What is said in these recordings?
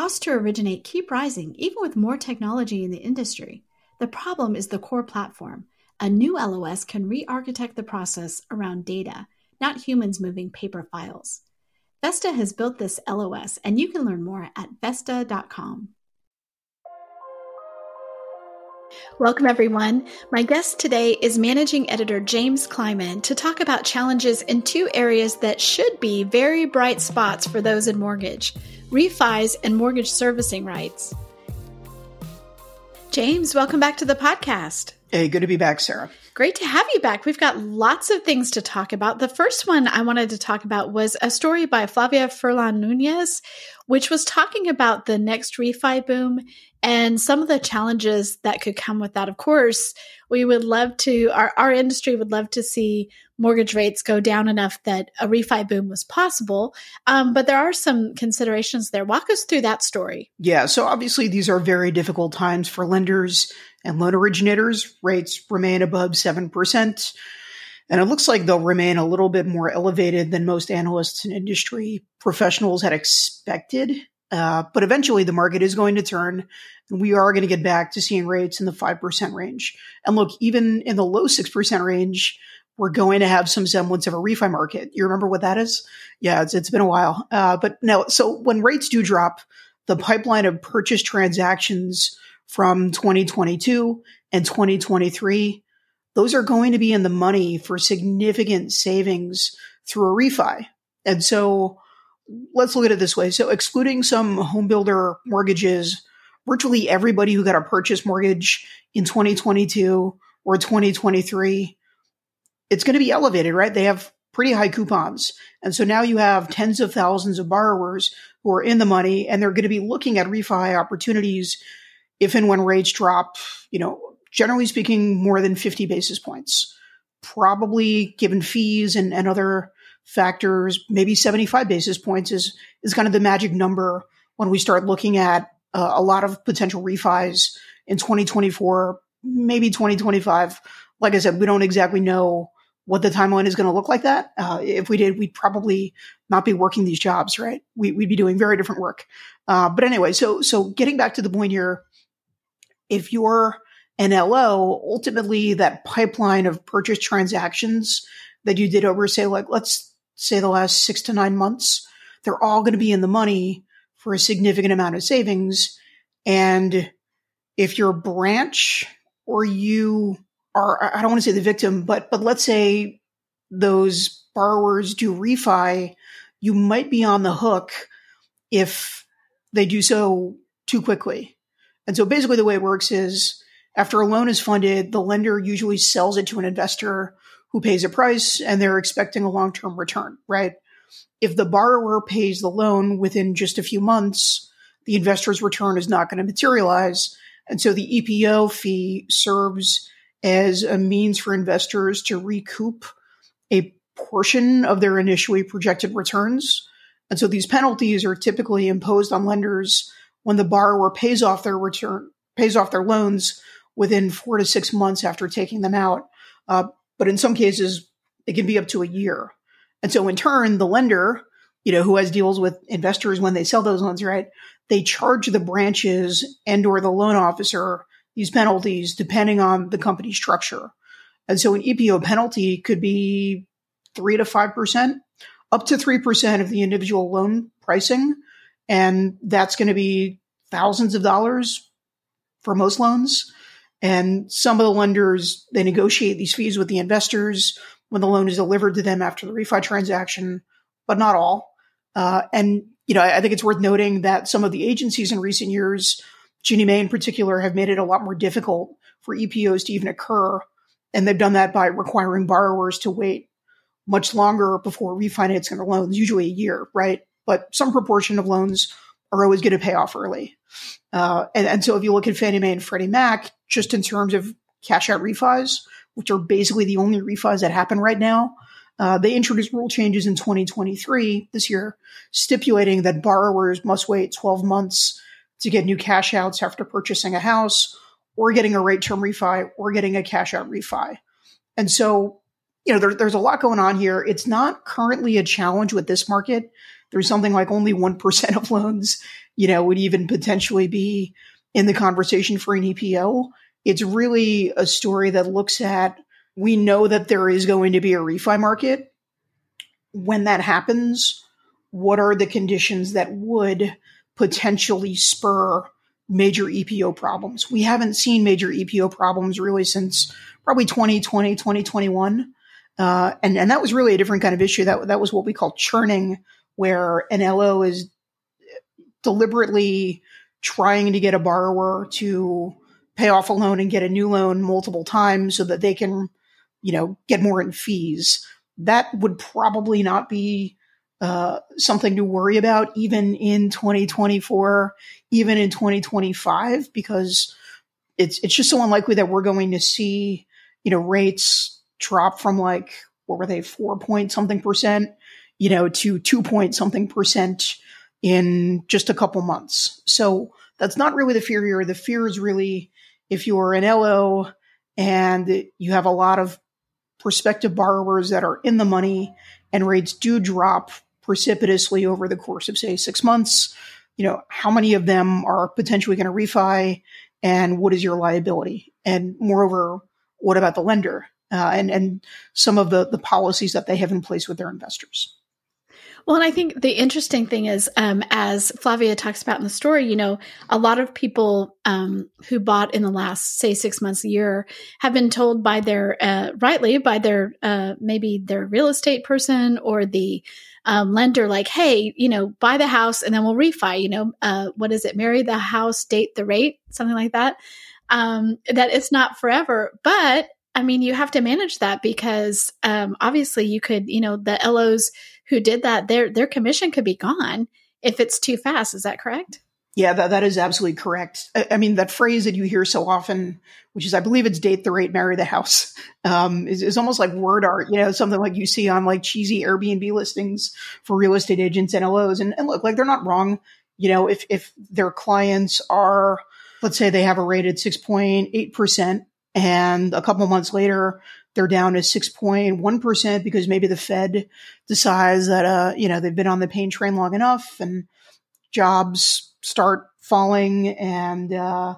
costs to originate keep rising even with more technology in the industry. The problem is the core platform. A new LOS can re architect the process around data, not humans moving paper files. Vesta has built this LOS, and you can learn more at Vesta.com. Welcome, everyone. My guest today is managing editor James Kleimann to talk about challenges in two areas that should be very bright spots for those in mortgage refis and mortgage servicing rights. James, welcome back to the podcast. Hey, good to be back, Sarah. Great to have you back. We've got lots of things to talk about. The first one I wanted to talk about was a story by Flavia Furlan Nunes, which was talking about the next refi boom and some of the challenges that could come with that. Of course, we would love to, our, our industry would love to see mortgage rates go down enough that a refi boom was possible. Um, but there are some considerations there. Walk us through that story. Yeah. So obviously, these are very difficult times for lenders and loan originators. Rates remain above 7%. And it looks like they'll remain a little bit more elevated than most analysts and industry professionals had expected. Uh, but eventually the market is going to turn and we are going to get back to seeing rates in the 5% range. And look, even in the low 6% range, we're going to have some semblance of a refi market. You remember what that is? Yeah, it's, it's been a while. Uh, but no, so when rates do drop, the pipeline of purchase transactions from 2022 and 2023, those are going to be in the money for significant savings through a refi. And so let's look at it this way. So excluding some home builder mortgages, virtually everybody who got a purchase mortgage in 2022 or 2023, it's going to be elevated, right? They have pretty high coupons. And so now you have tens of thousands of borrowers who are in the money and they're going to be looking at refi opportunities if and when rates drop, you know, generally speaking, more than 50 basis points. Probably given fees and, and other factors, maybe 75 basis points is, is kind of the magic number when we start looking at uh, a lot of potential refis in 2024, maybe 2025. Like I said, we don't exactly know what the timeline is going to look like that. Uh, if we did, we'd probably not be working these jobs, right? We, would be doing very different work. Uh, but anyway, so, so getting back to the point here, if you're an LO, ultimately that pipeline of purchase transactions that you did over, say, like, let's say the last six to nine months, they're all going to be in the money for a significant amount of savings. And if you're a branch or you are, I don't want to say the victim, but, but let's say those borrowers do refi, you might be on the hook if they do so too quickly. And so basically the way it works is after a loan is funded, the lender usually sells it to an investor who pays a price and they're expecting a long term return, right? If the borrower pays the loan within just a few months, the investor's return is not going to materialize. And so the EPO fee serves as a means for investors to recoup a portion of their initially projected returns. And so these penalties are typically imposed on lenders when the borrower pays off their return, pays off their loans within four to six months after taking them out. Uh, but in some cases, it can be up to a year. And so in turn, the lender, you know, who has deals with investors when they sell those loans, right? They charge the branches and or the loan officer these penalties depending on the company structure. And so an EPO penalty could be three to five percent, up to three percent of the individual loan pricing. And that's going to be thousands of dollars for most loans. And some of the lenders, they negotiate these fees with the investors when the loan is delivered to them after the refi transaction, but not all. Uh, and, you know, I, I think it's worth noting that some of the agencies in recent years, Ginnie Mae in particular, have made it a lot more difficult for EPOs to even occur. And they've done that by requiring borrowers to wait much longer before refinancing their loans, usually a year, right? But some proportion of loans are always going to pay off early. Uh, and, and so if you look at Fannie Mae and Freddie Mac, just in terms of cash out refis, which are basically the only refis that happen right now, uh, they introduced rule changes in 2023 this year, stipulating that borrowers must wait 12 months to get new cash outs after purchasing a house or getting a rate term refi or getting a cash out refi. And so, you know, there, there's a lot going on here. It's not currently a challenge with this market there's something like only 1% of loans, you know, would even potentially be in the conversation for an EPO. It's really a story that looks at we know that there is going to be a refi market. When that happens, what are the conditions that would potentially spur major EPO problems? We haven't seen major EPO problems really since probably 2020, 2021. Uh, and, and that was really a different kind of issue. That, that was what we call churning, where an LO is deliberately trying to get a borrower to pay off a loan and get a new loan multiple times so that they can you know, get more in fees. That would probably not be uh, something to worry about even in 2024, even in 2025, because it's it's just so unlikely that we're going to see you know rates drop from like what were they four point something percent, you know, to two point something percent in just a couple months. So that's not really the fear here. The fear is really if you're an LO and you have a lot of prospective borrowers that are in the money and rates do drop precipitously over the course of say six months you know how many of them are potentially going to refi and what is your liability and moreover what about the lender uh, and and some of the the policies that they have in place with their investors well, and I think the interesting thing is, um, as Flavia talks about in the story, you know, a lot of people um, who bought in the last, say, six months, a year, have been told by their, uh, rightly, by their, uh, maybe their real estate person or the um, lender, like, hey, you know, buy the house and then we'll refi, you know, uh, what is it? Marry the house, date the rate, something like that. Um, that it's not forever. But I mean, you have to manage that because um, obviously you could, you know, the LOs who did that, their their commission could be gone if it's too fast. Is that correct? Yeah, that, that is absolutely correct. I, I, mean, that phrase that you hear so often, which is, I believe it's date the rate, marry the house, um, is, is almost like word art, you know, something like you see on like cheesy Airbnb listings for real estate agents and LOs. And, and look, like they're not wrong. You know, if, if their clients are, let's say they have a rated 6.8% and a couple months later, they're down to 6.1% because maybe the Fed decides that, uh, you know, they've been on the pain train long enough and jobs start falling and, uh,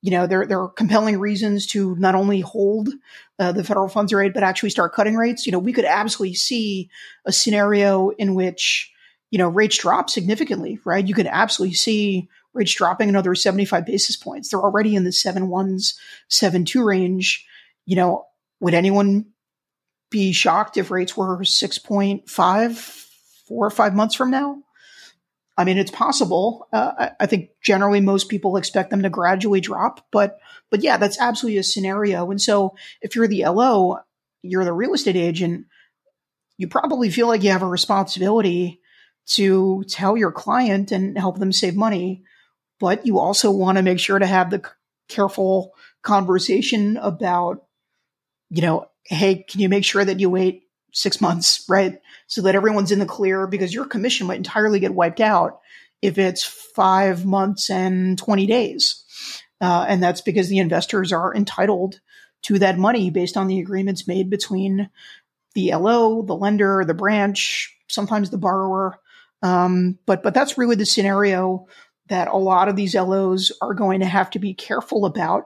you know, there, there are compelling reasons to not only hold uh, the federal funds rate, but actually start cutting rates. You know, we could absolutely see a scenario in which, you know, rates drop significantly, right? You could absolutely see rates dropping another 75 basis points. They're already in the seven ones, seven two range. You know, would anyone be shocked if rates were 6.5 four or five months from now? I mean, it's possible. Uh, I, I think generally most people expect them to gradually drop, but but yeah, that's absolutely a scenario. And so, if you're the LO, you're the real estate agent, you probably feel like you have a responsibility to tell your client and help them save money, but you also want to make sure to have the careful conversation about you know, hey, can you make sure that you wait six months, right? So that everyone's in the clear because your commission might entirely get wiped out if it's five months and 20 days. Uh, and that's because the investors are entitled to that money based on the agreements made between the LO, the lender, the branch, sometimes the borrower. Um, but but that's really the scenario that a lot of these LOs are going to have to be careful about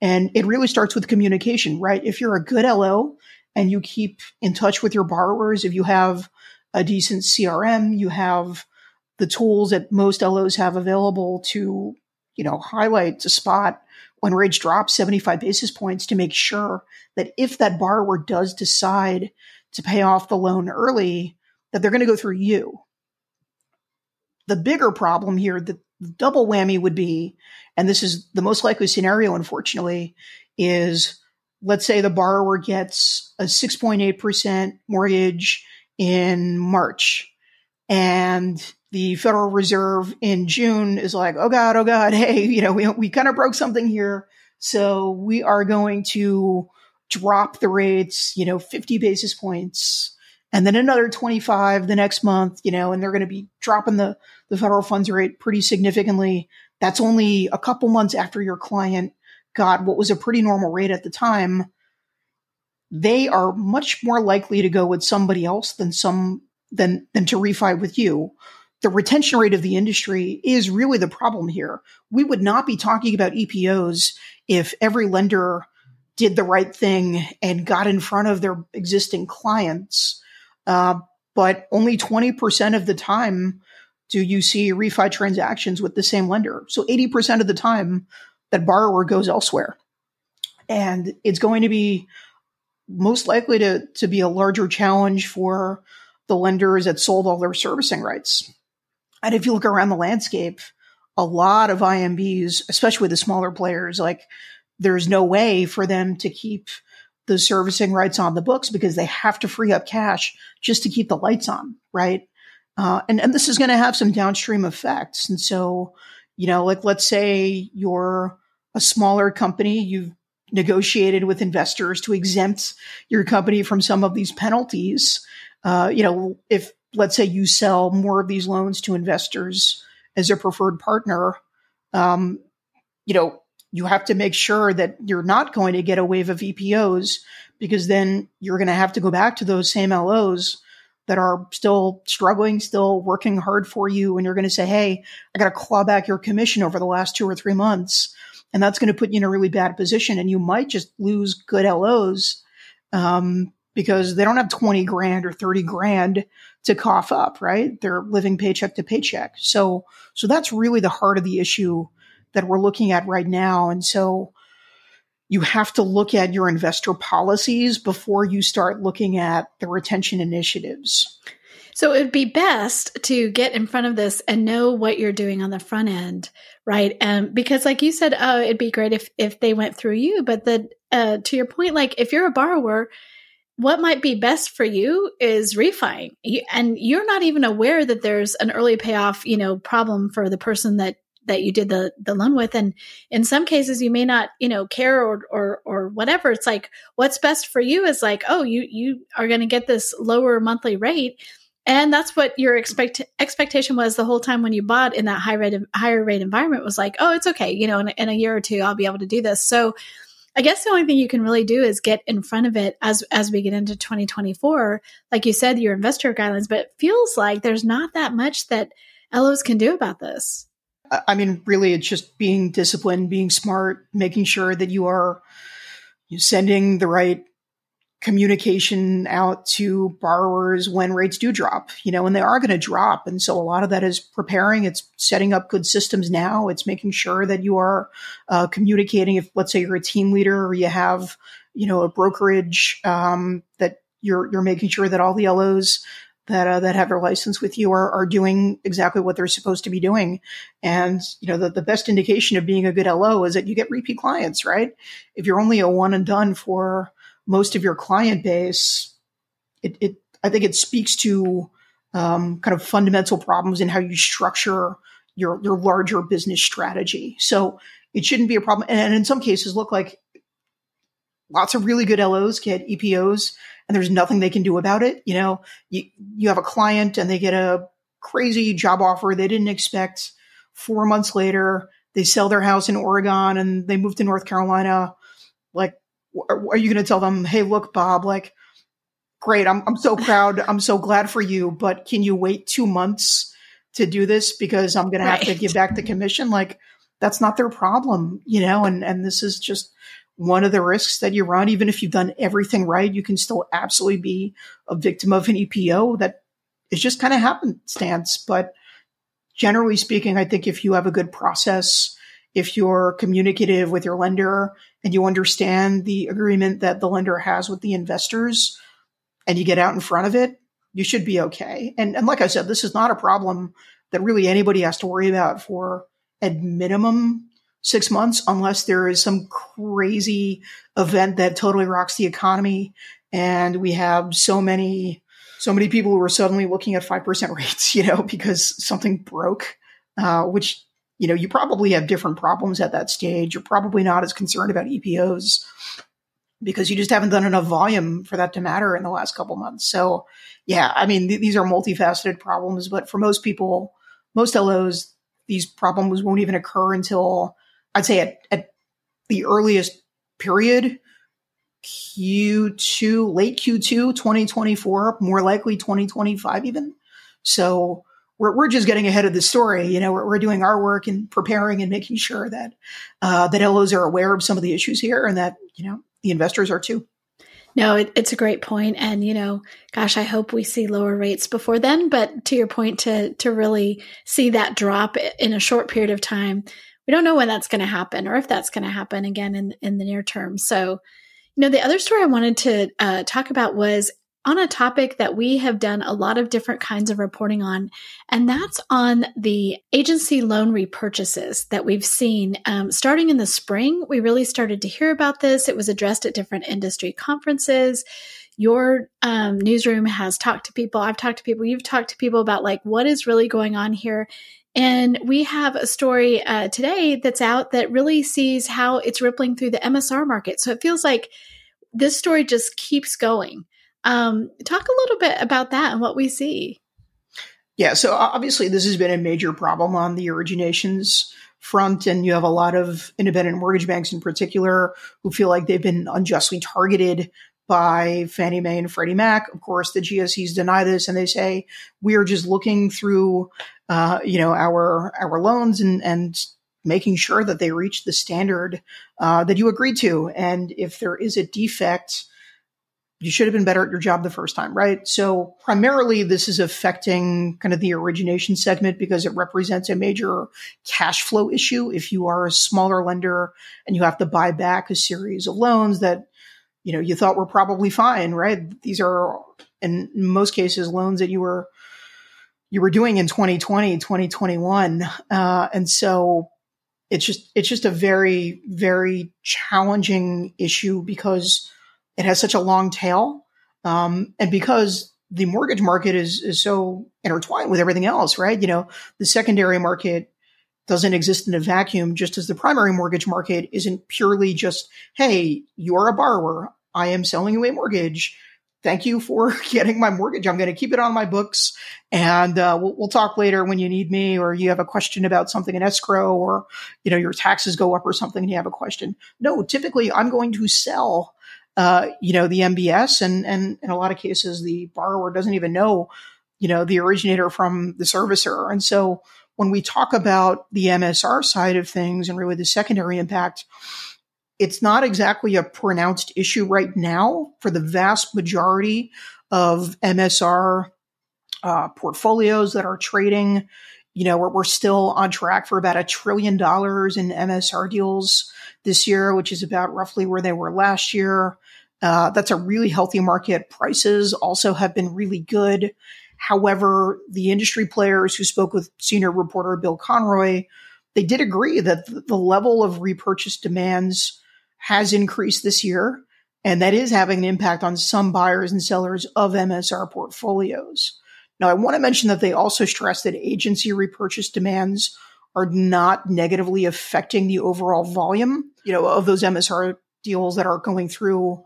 and it really starts with communication, right? If you're a good LO and you keep in touch with your borrowers, if you have a decent CRM, you have the tools that most LOs have available to, you know, highlight to spot when rates drop 75 basis points to make sure that if that borrower does decide to pay off the loan early, that they're going to go through you. The bigger problem here, the double whammy would be, and this is the most likely scenario, unfortunately, is let's say the borrower gets a 6.8% mortgage in March and the Federal Reserve in June is like, oh God, oh God, hey, you know, we, we kind of broke something here. So we are going to drop the rates, you know, 50 basis points and then another 25 the next month, you know, and they're going to be dropping the, the federal funds rate pretty significantly. That's only a couple months after your client got what was a pretty normal rate at the time. They are much more likely to go with somebody else than some than than to refi with you. the retention rate of the industry is really the problem here. We would not be talking about EPOs if every lender did the right thing and got in front of their existing clients. Uh, but only 20% of the time do you see refi transactions with the same lender. So 80% of the time, that borrower goes elsewhere. And it's going to be most likely to, to be a larger challenge for the lenders that sold all their servicing rights. And if you look around the landscape, a lot of IMBs, especially the smaller players, like there's no way for them to keep the servicing rights on the books because they have to free up cash just to keep the lights on, right? Uh, and, and this is going to have some downstream effects. And so, you know, like let's say you're a smaller company, you've negotiated with investors to exempt your company from some of these penalties. Uh, you know, if let's say you sell more of these loans to investors as a preferred partner, um, you know, you have to make sure that you're not going to get a wave of EPOs because then you're going to have to go back to those same LOs that are still struggling, still working hard for you. And you're going to say, Hey, I got to claw back your commission over the last two or three months. And that's going to put you in a really bad position. And you might just lose good LOs, um, because they don't have 20 grand or 30 grand to cough up, right? They're living paycheck to paycheck. So, so that's really the heart of the issue that we're looking at right now. And so you have to look at your investor policies before you start looking at the retention initiatives. So it would be best to get in front of this and know what you're doing on the front end, right? And because, like you said, oh, it'd be great if if they went through you. But the uh, to your point, like if you're a borrower, what might be best for you is refining, and you're not even aware that there's an early payoff, you know, problem for the person that that you did the the loan with. And in some cases you may not you know care or or or whatever. It's like what's best for you is like oh you you are going to get this lower monthly rate. And that's what your expect expectation was the whole time when you bought in that high rate higher rate environment was like oh it's okay. You know in, in a year or two I'll be able to do this. So I guess the only thing you can really do is get in front of it as as we get into 2024 like you said your investor guidelines but it feels like there's not that much that LOs can do about this I mean, really, it's just being disciplined, being smart, making sure that you are sending the right communication out to borrowers when rates do drop, you know, and they are going to drop. And so a lot of that is preparing. It's setting up good systems now. It's making sure that you are uh, communicating. If let's say you're a team leader or you have, you know, a brokerage um, that you're you're making sure that all the LOs that uh, that have their license with you are, are doing exactly what they're supposed to be doing. And you know, the, the best indication of being a good LO is that you get repeat clients, right? If you're only a one and done for most of your client base, it, it I think it speaks to um, kind of fundamental problems in how you structure your your larger business strategy. So it shouldn't be a problem. And in some cases, look like lots of really good LOs get EPOs and there's nothing they can do about it. You know, you, you have a client and they get a crazy job offer they didn't expect. Four months later, they sell their house in Oregon and they move to North Carolina. Like, are you going to tell them, Hey, look, Bob, like, great. I'm, I'm so proud. I'm so glad for you, but can you wait two months to do this? Because I'm going right. to have to give back the commission. Like, that's not their problem, you know, and, and this is just, one of the risks that you run. Even if you've done everything right, you can still absolutely be a victim of an EPO that is just kind of happenstance. But generally speaking, I think if you have a good process, if you're communicative with your lender and you understand the agreement that the lender has with the investors and you get out in front of it, you should be okay. And, and like I said, this is not a problem that really anybody has to worry about for at minimum six months unless there is some crazy event that totally rocks the economy. And we have so many, so many people who are suddenly looking at 5% rates, you know, because something broke, uh, which, you know, you probably have different problems at that stage. You're probably not as concerned about EPOs because you just haven't done enough volume for that to matter in the last couple months. So, yeah, I mean, th- these are multifaceted problems, but for most people, most LOs, these problems won't even occur until I'd say at, at the earliest period, Q2, late Q2 2024, more likely 2025 even. So we're, we're just getting ahead of the story. You know, we're, we're doing our work and preparing and making sure that, uh, that LOs are aware of some of the issues here and that, you know, the investors are too. No, it, it's a great point, and you know, gosh, I hope we see lower rates before then. But to your point, to to really see that drop in a short period of time, we don't know when that's going to happen or if that's going to happen again in in the near term. So, you know, the other story I wanted to uh, talk about was on a topic that we have done a lot of different kinds of reporting on, and that's on the agency loan repurchases that we've seen. Um, starting in the spring, we really started to hear about this. It was addressed at different industry conferences. Your um, newsroom has talked to people. I've talked to people. You've talked to people about like what is really going on here. And we have a story uh, today that's out that really sees how it's rippling through the MSR market. So it feels like this story just keeps going. Um, talk a little bit about that and what we see. Yeah, so obviously this has been a major problem on the originations front, and you have a lot of independent mortgage banks in particular who feel like they've been unjustly targeted by Fannie Mae and Freddie Mac. Of course, the GSEs deny this and they say we are just looking through, uh, you know, our our loans and and making sure that they reach the standard uh, that you agreed to. And if there is a defect, you should have been better at your job the first time, right? So primarily this is affecting kind of the origination segment because it represents a major cash flow issue. If you are a smaller lender and you have to buy back a series of loans that, you know, you thought were probably fine, right? These are in most cases loans that you were, you were doing in 2020, 2021. Uh, and so it's just, it's just a very, very challenging issue because it has such a long tail. Um, and because the mortgage market is, is so intertwined with everything else, right? You know, the secondary market doesn't exist in a vacuum, just as the primary mortgage market isn't purely just, hey, you're a borrower. I am selling you a mortgage. Thank you for getting my mortgage. I'm going to keep it on my books and uh, we'll, we'll talk later when you need me or you have a question about something in escrow or, you know, your taxes go up or something and you have a question. No, typically I'm going to sell uh, you know, the MBS, and and in a lot of cases, the borrower doesn't even know, you know, the originator from the servicer. And so, when we talk about the MSR side of things and really the secondary impact, it's not exactly a pronounced issue right now for the vast majority of MSR uh, portfolios that are trading. You know, we're, we're still on track for about a trillion dollars in MSR deals this year, which is about roughly where they were last year. Uh, that's a really healthy market. Prices also have been really good. However, the industry players who spoke with senior reporter Bill Conroy, they did agree that the level of repurchase demands has increased this year, and that is having an impact on some buyers and sellers of MSR portfolios. Now, I want to mention that they also stress that agency repurchase demands are not negatively affecting the overall volume, you know, of those MSR deals that are going through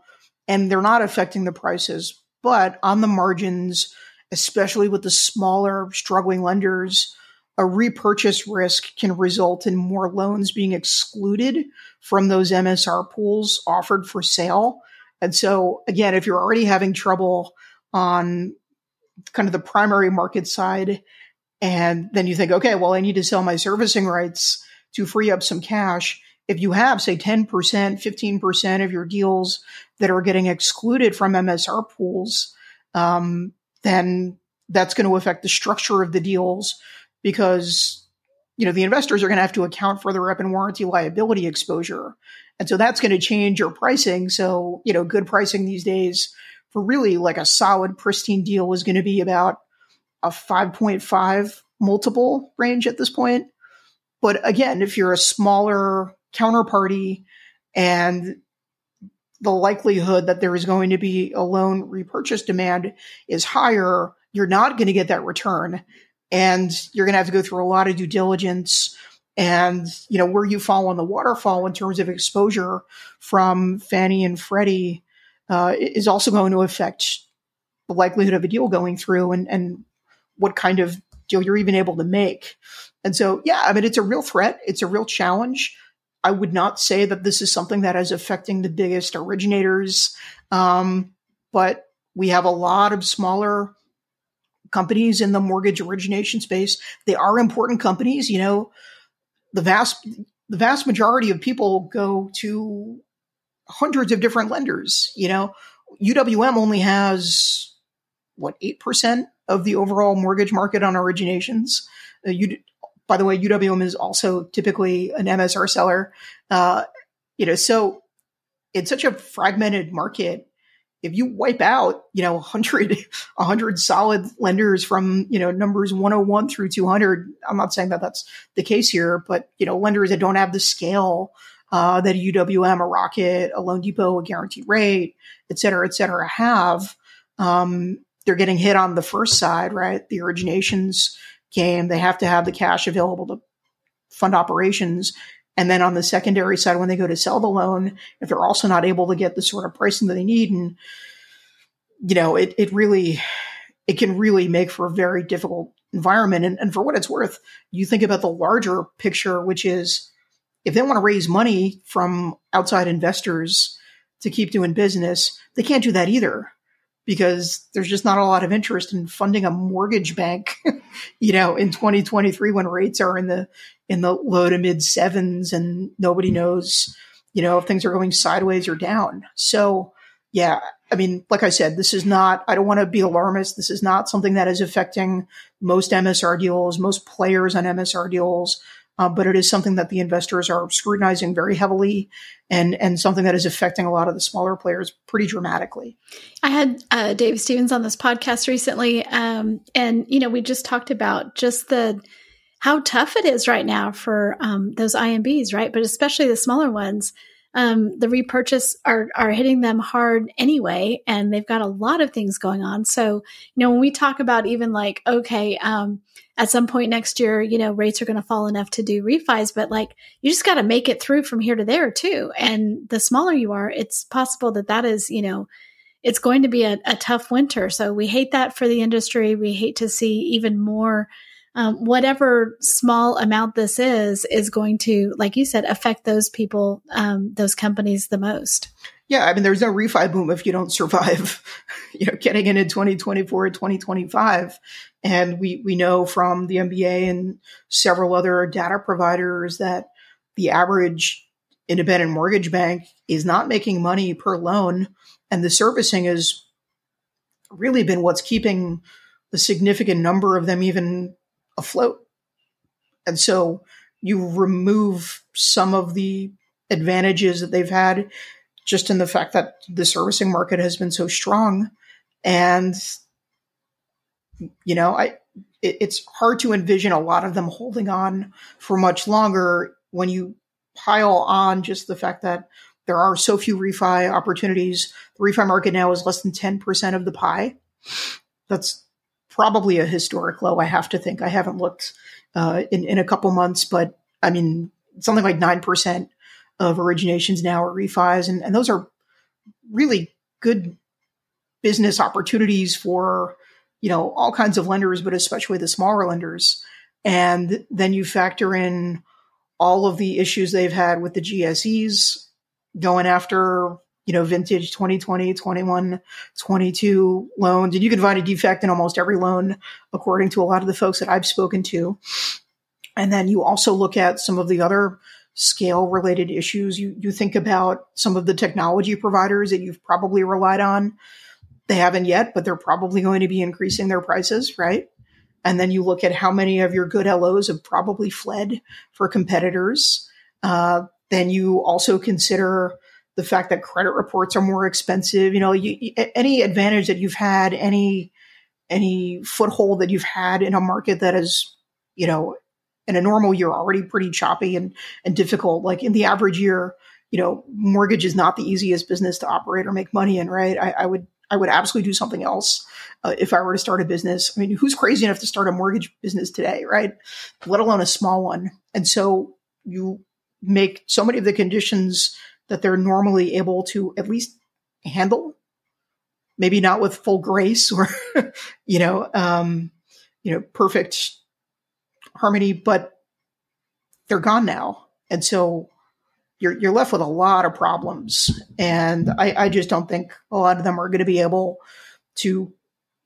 and they're not affecting the prices. But on the margins, especially with the smaller struggling lenders, a repurchase risk can result in more loans being excluded from those MSR pools offered for sale. And so again, if you're already having trouble on kind of the primary market side, and then you think, okay, well, I need to sell my servicing rights to free up some cash. If you have, say, 10%, 15% of your deals that are getting excluded from MSR pools, um, then that's going to affect the structure of the deals because you know the investors are going to have to account for the rep and warranty liability exposure. And so that's going to change your pricing. So you know good pricing these days for really like a solid pristine deal is going to be about a 5.5 multiple range at this point. But again if you're a smaller counterparty and the likelihood that there is going to be a loan repurchase demand is higher, you're not going to get that return. And you're going to have to go through a lot of due diligence and, you know, where you fall on the waterfall in terms of exposure from Fannie and Freddie uh, is also going to affect the likelihood of a deal going through and, and what kind of deal you're even able to make. And so, yeah, I mean, it's a real threat. It's a real challenge. I would not say that this is something that is affecting the biggest originators, um, but we have a lot of smaller companies in the mortgage origination space. They are important companies. You know, the vast the vast majority of people go to hundreds of different lenders. You know, UWM only has what eight percent of the overall mortgage market on originations. Uh, by the way, UWM is also typically an MSR seller. Uh, you know, so in such a fragmented market. If you wipe out, you know, 100, 100 solid lenders from, you know, numbers 101 through 200, I'm not saying that that's the case here, but, you know, lenders that don't have the scale uh, that a UWM, a Rocket, a Loan Depot, a Guaranteed Rate, et cetera, et cetera, have, um, they're getting hit on the first side, right? The originations game, they have to have the cash available to fund operations. And then on the secondary side, when they go to sell the loan, if they're also not able to get the sort of pricing that they need, and you know, it it really it can really make for a very difficult environment. And, and for what it's worth, you think about the larger picture, which is if they want to raise money from outside investors to keep doing business, they can't do that either because there's just not a lot of interest in funding a mortgage bank, you know, in 2023 when rates are in the in the low to mid sevens and nobody mm-hmm. knows, you know, if things are going sideways or down. So, yeah, I mean, like I said, this is not I don't want to be alarmist. This is not something that is affecting most MSR deals, most players on MSR deals uh, but it is something that the investors are scrutinizing very heavily and and something that is affecting a lot of the smaller players pretty dramatically. I had uh, Dave Stevens on this podcast recently, um, and you know we just talked about just the how tough it is right now for um, those IMBs, right? But especially the smaller ones. Um, the repurchase are are hitting them hard anyway, and they've got a lot of things going on. So, you know, when we talk about even like, okay, um, at some point next year, you know, rates are going to fall enough to do refis, but like you just got to make it through from here to there too. And the smaller you are, it's possible that that is, you know, it's going to be a, a tough winter. So we hate that for the industry. We hate to see even more. Um, whatever small amount this is, is going to, like you said, affect those people, um, those companies the most. Yeah, I mean, there's no refi boom if you don't survive, you know, getting into 2024 2025. And we, we know from the MBA and several other data providers that the average independent mortgage bank is not making money per loan. And the servicing has really been what's keeping a significant number of them even afloat. And so you remove some of the advantages that they've had just in the fact that the servicing market has been so strong. And, you know, I, it, it's hard to envision a lot of them holding on for much longer when you pile on just the fact that there are so few refi opportunities. The refi market now is less than 10% of the pie. That's probably a historic low, I have to think. I haven't looked uh, in, in a couple months, but I mean, something like 9% of originations now are refis, and, and those are really good business opportunities for you know all kinds of lenders, but especially the smaller lenders. And then you factor in all of the issues they've had with the GSEs going after you know vintage 2020 21 22 loans and you can find a defect in almost every loan according to a lot of the folks that i've spoken to and then you also look at some of the other scale related issues. You, you think about some of the technology providers that you've probably relied on. They haven't yet, but they're probably going to be increasing their prices, right? And then you look at how many of your good LOs have probably fled for competitors. Uh, then you also consider the fact that credit reports are more expensive. You know, you, any advantage that you've had, any any foothold that you've had in a market that is, you know, in a normal year already pretty choppy and, and difficult. Like in the average year, you know, mortgage is not the easiest business to operate or make money in, right? I, I would I would absolutely do something else uh, if I were to start a business. I mean, who's crazy enough to start a mortgage business today, right? Let alone a small one. And so you make so many of the conditions that they're normally able to at least handle, maybe not with full grace or, you know, um, you know, perfect harmony, but they're gone now. And so you're, you're left with a lot of problems. And I, I just don't think a lot of them are going to be able to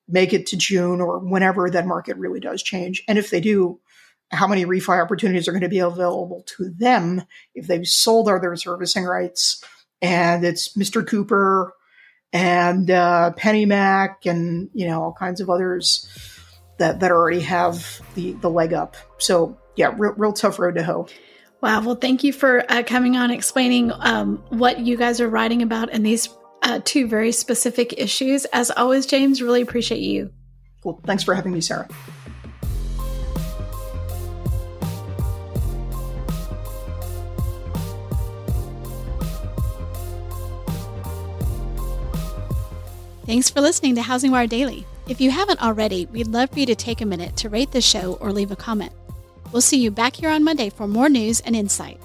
make it to June or whenever that market really does change. And if they do, how many refi opportunities are going to be available to them if they've sold their servicing rights and it's Mr. Cooper and uh, PennyMac and you know all kinds of others that that already have the the leg up. So yeah, real, real tough road to hoe. Wow. Well, thank you for uh, coming on, explaining um, what you guys are writing about in these uh, two very specific issues. As always, James, really appreciate you. Cool. Thanks for having me, Sarah. Thanks for listening to HousingWire Daily. If you haven't already, we'd love for you to take a minute to rate the show or leave a comment. We'll see you back here on Monday for more news and insight.